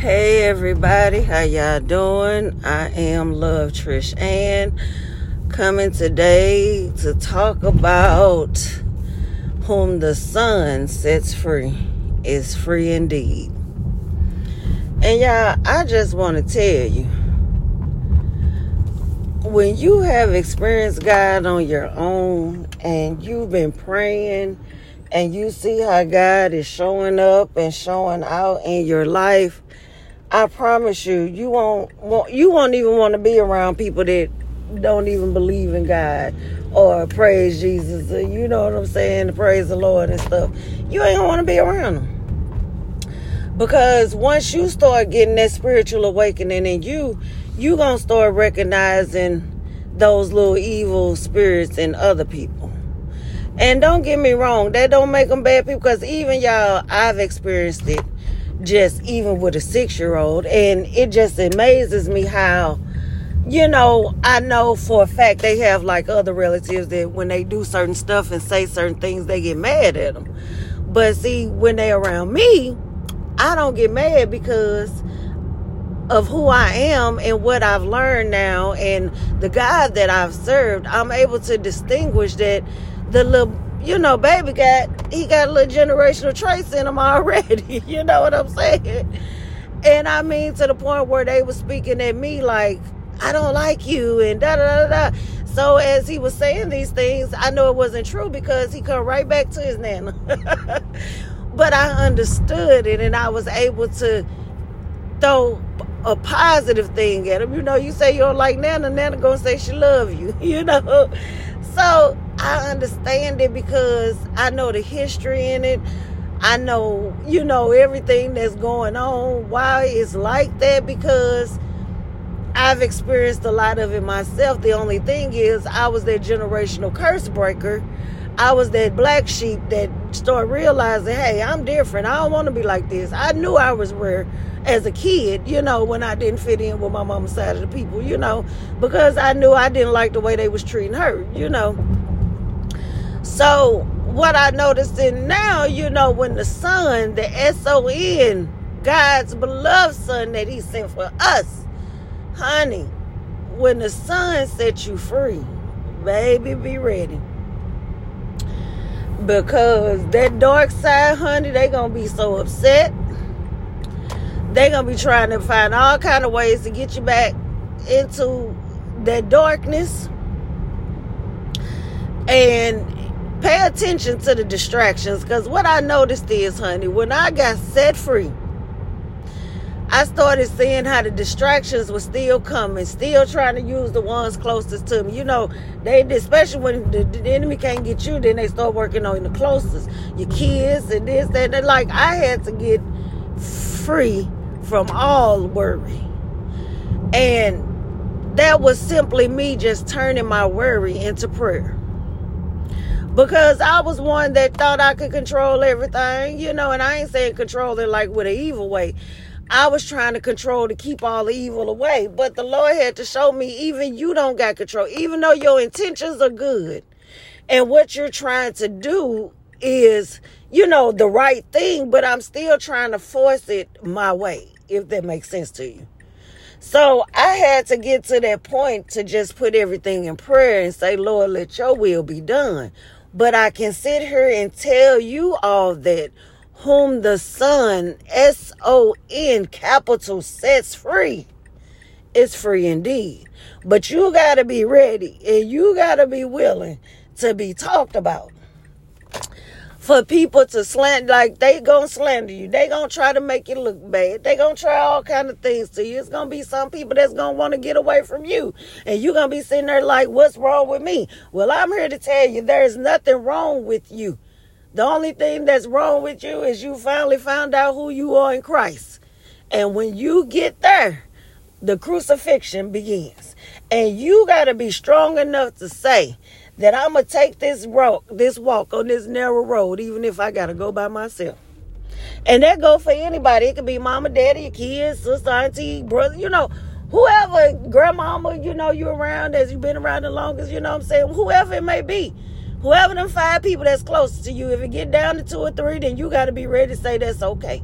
Hey everybody, how y'all doing? I am Love Trish Ann coming today to talk about whom the son sets free is free indeed. And y'all, I just want to tell you when you have experienced God on your own and you've been praying and you see how God is showing up and showing out in your life, I promise you, you won't, won't you won't even want to be around people that don't even believe in God or praise Jesus. You know what I'm saying? Praise the Lord and stuff. You ain't gonna want to be around them. Because once you start getting that spiritual awakening in you, you gonna start recognizing those little evil spirits in other people. And don't get me wrong, that don't make them bad people because even y'all, I've experienced it just even with a six year old. And it just amazes me how, you know, I know for a fact they have like other relatives that when they do certain stuff and say certain things, they get mad at them. But see, when they around me, I don't get mad because of who I am and what I've learned now and the God that I've served, I'm able to distinguish that the little you know, baby got he got a little generational traits in him already. you know what I'm saying? And I mean to the point where they were speaking at me like, I don't like you and da da da da. So as he was saying these things, I know it wasn't true because he come right back to his nana. but I understood it and I was able to throw a positive thing at them. You know, you say you don't like Nana, Nana gonna say she love you, you know. So I understand it because I know the history in it. I know, you know, everything that's going on, why it's like that, because I've experienced a lot of it myself. The only thing is, I was their generational curse breaker. I was that black sheep that started realizing, hey, I'm different. I don't want to be like this. I knew I was rare as a kid, you know, when I didn't fit in with my mama's side of the people, you know, because I knew I didn't like the way they was treating her, you know. So what I noticed in now, you know, when the son, the S-O-N, God's beloved son that he sent for us, honey, when the son set you free, baby, be ready. Because that dark side, honey, they gonna be so upset. They're gonna be trying to find all kind of ways to get you back into that darkness. And pay attention to the distractions because what i noticed is honey when i got set free i started seeing how the distractions were still coming still trying to use the ones closest to me you know they especially when the, the enemy can't get you then they start working on the closest your kids and this that and like i had to get free from all worry. And that was simply me just turning my worry into prayer. Because I was one that thought I could control everything, you know, and I ain't saying control it like with an evil way. I was trying to control to keep all the evil away. But the Lord had to show me even you don't got control, even though your intentions are good. And what you're trying to do is, you know, the right thing, but I'm still trying to force it my way if that makes sense to you. So I had to get to that point to just put everything in prayer and say, Lord, let your will be done. But I can sit here and tell you all that whom the Son, S O N, capital, sets free, is free indeed. But you got to be ready and you got to be willing to be talked about. For people to slander like they gonna slander you. They gonna try to make you look bad. They gonna try all kind of things to you. It's gonna be some people that's gonna want to get away from you. And you gonna be sitting there like what's wrong with me? Well i'm here to tell you there's nothing wrong with you the only thing that's wrong with you is you finally found out who you are in christ and when you get there the crucifixion begins and you got to be strong enough to say that I'm gonna take this road, this walk on this narrow road, even if I gotta go by myself. And that go for anybody. It could be mama, daddy, your kids, sister, auntie, brother, you know, whoever, grandmama, you know, you around as you've been around the longest, you know what I'm saying? Whoever it may be. Whoever them five people that's closest to you, if it get down to two or three, then you gotta be ready to say that's okay.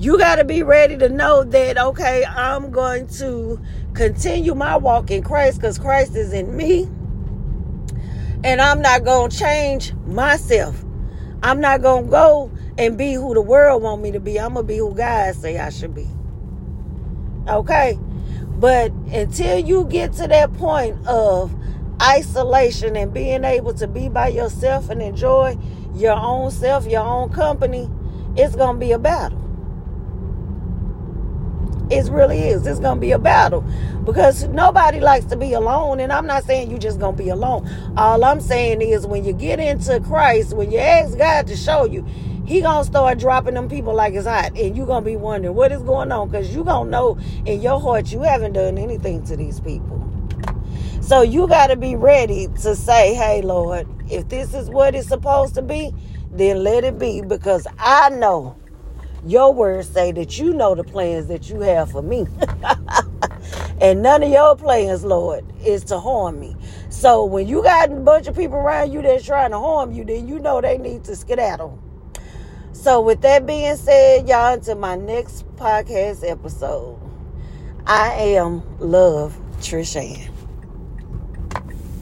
You got to be ready to know that, okay, I'm going to continue my walk in Christ because Christ is in me. And I'm not going to change myself. I'm not going to go and be who the world want me to be. I'm going to be who God say I should be. Okay? But until you get to that point of isolation and being able to be by yourself and enjoy your own self, your own company, it's going to be a battle. It really is. It's going to be a battle because nobody likes to be alone. And I'm not saying you just going to be alone. All I'm saying is when you get into Christ, when you ask God to show you, he gonna start dropping them people like it's hot and you gonna be wondering what is going on because you gonna know in your heart you haven't done anything to these people so you got to be ready to say hey lord if this is what it's supposed to be then let it be because i know your words say that you know the plans that you have for me. and none of your plans, Lord, is to harm me. So when you got a bunch of people around you that's trying to harm you, then you know they need to skedaddle. So with that being said, y'all, until my next podcast episode, I am Love Trish Ann.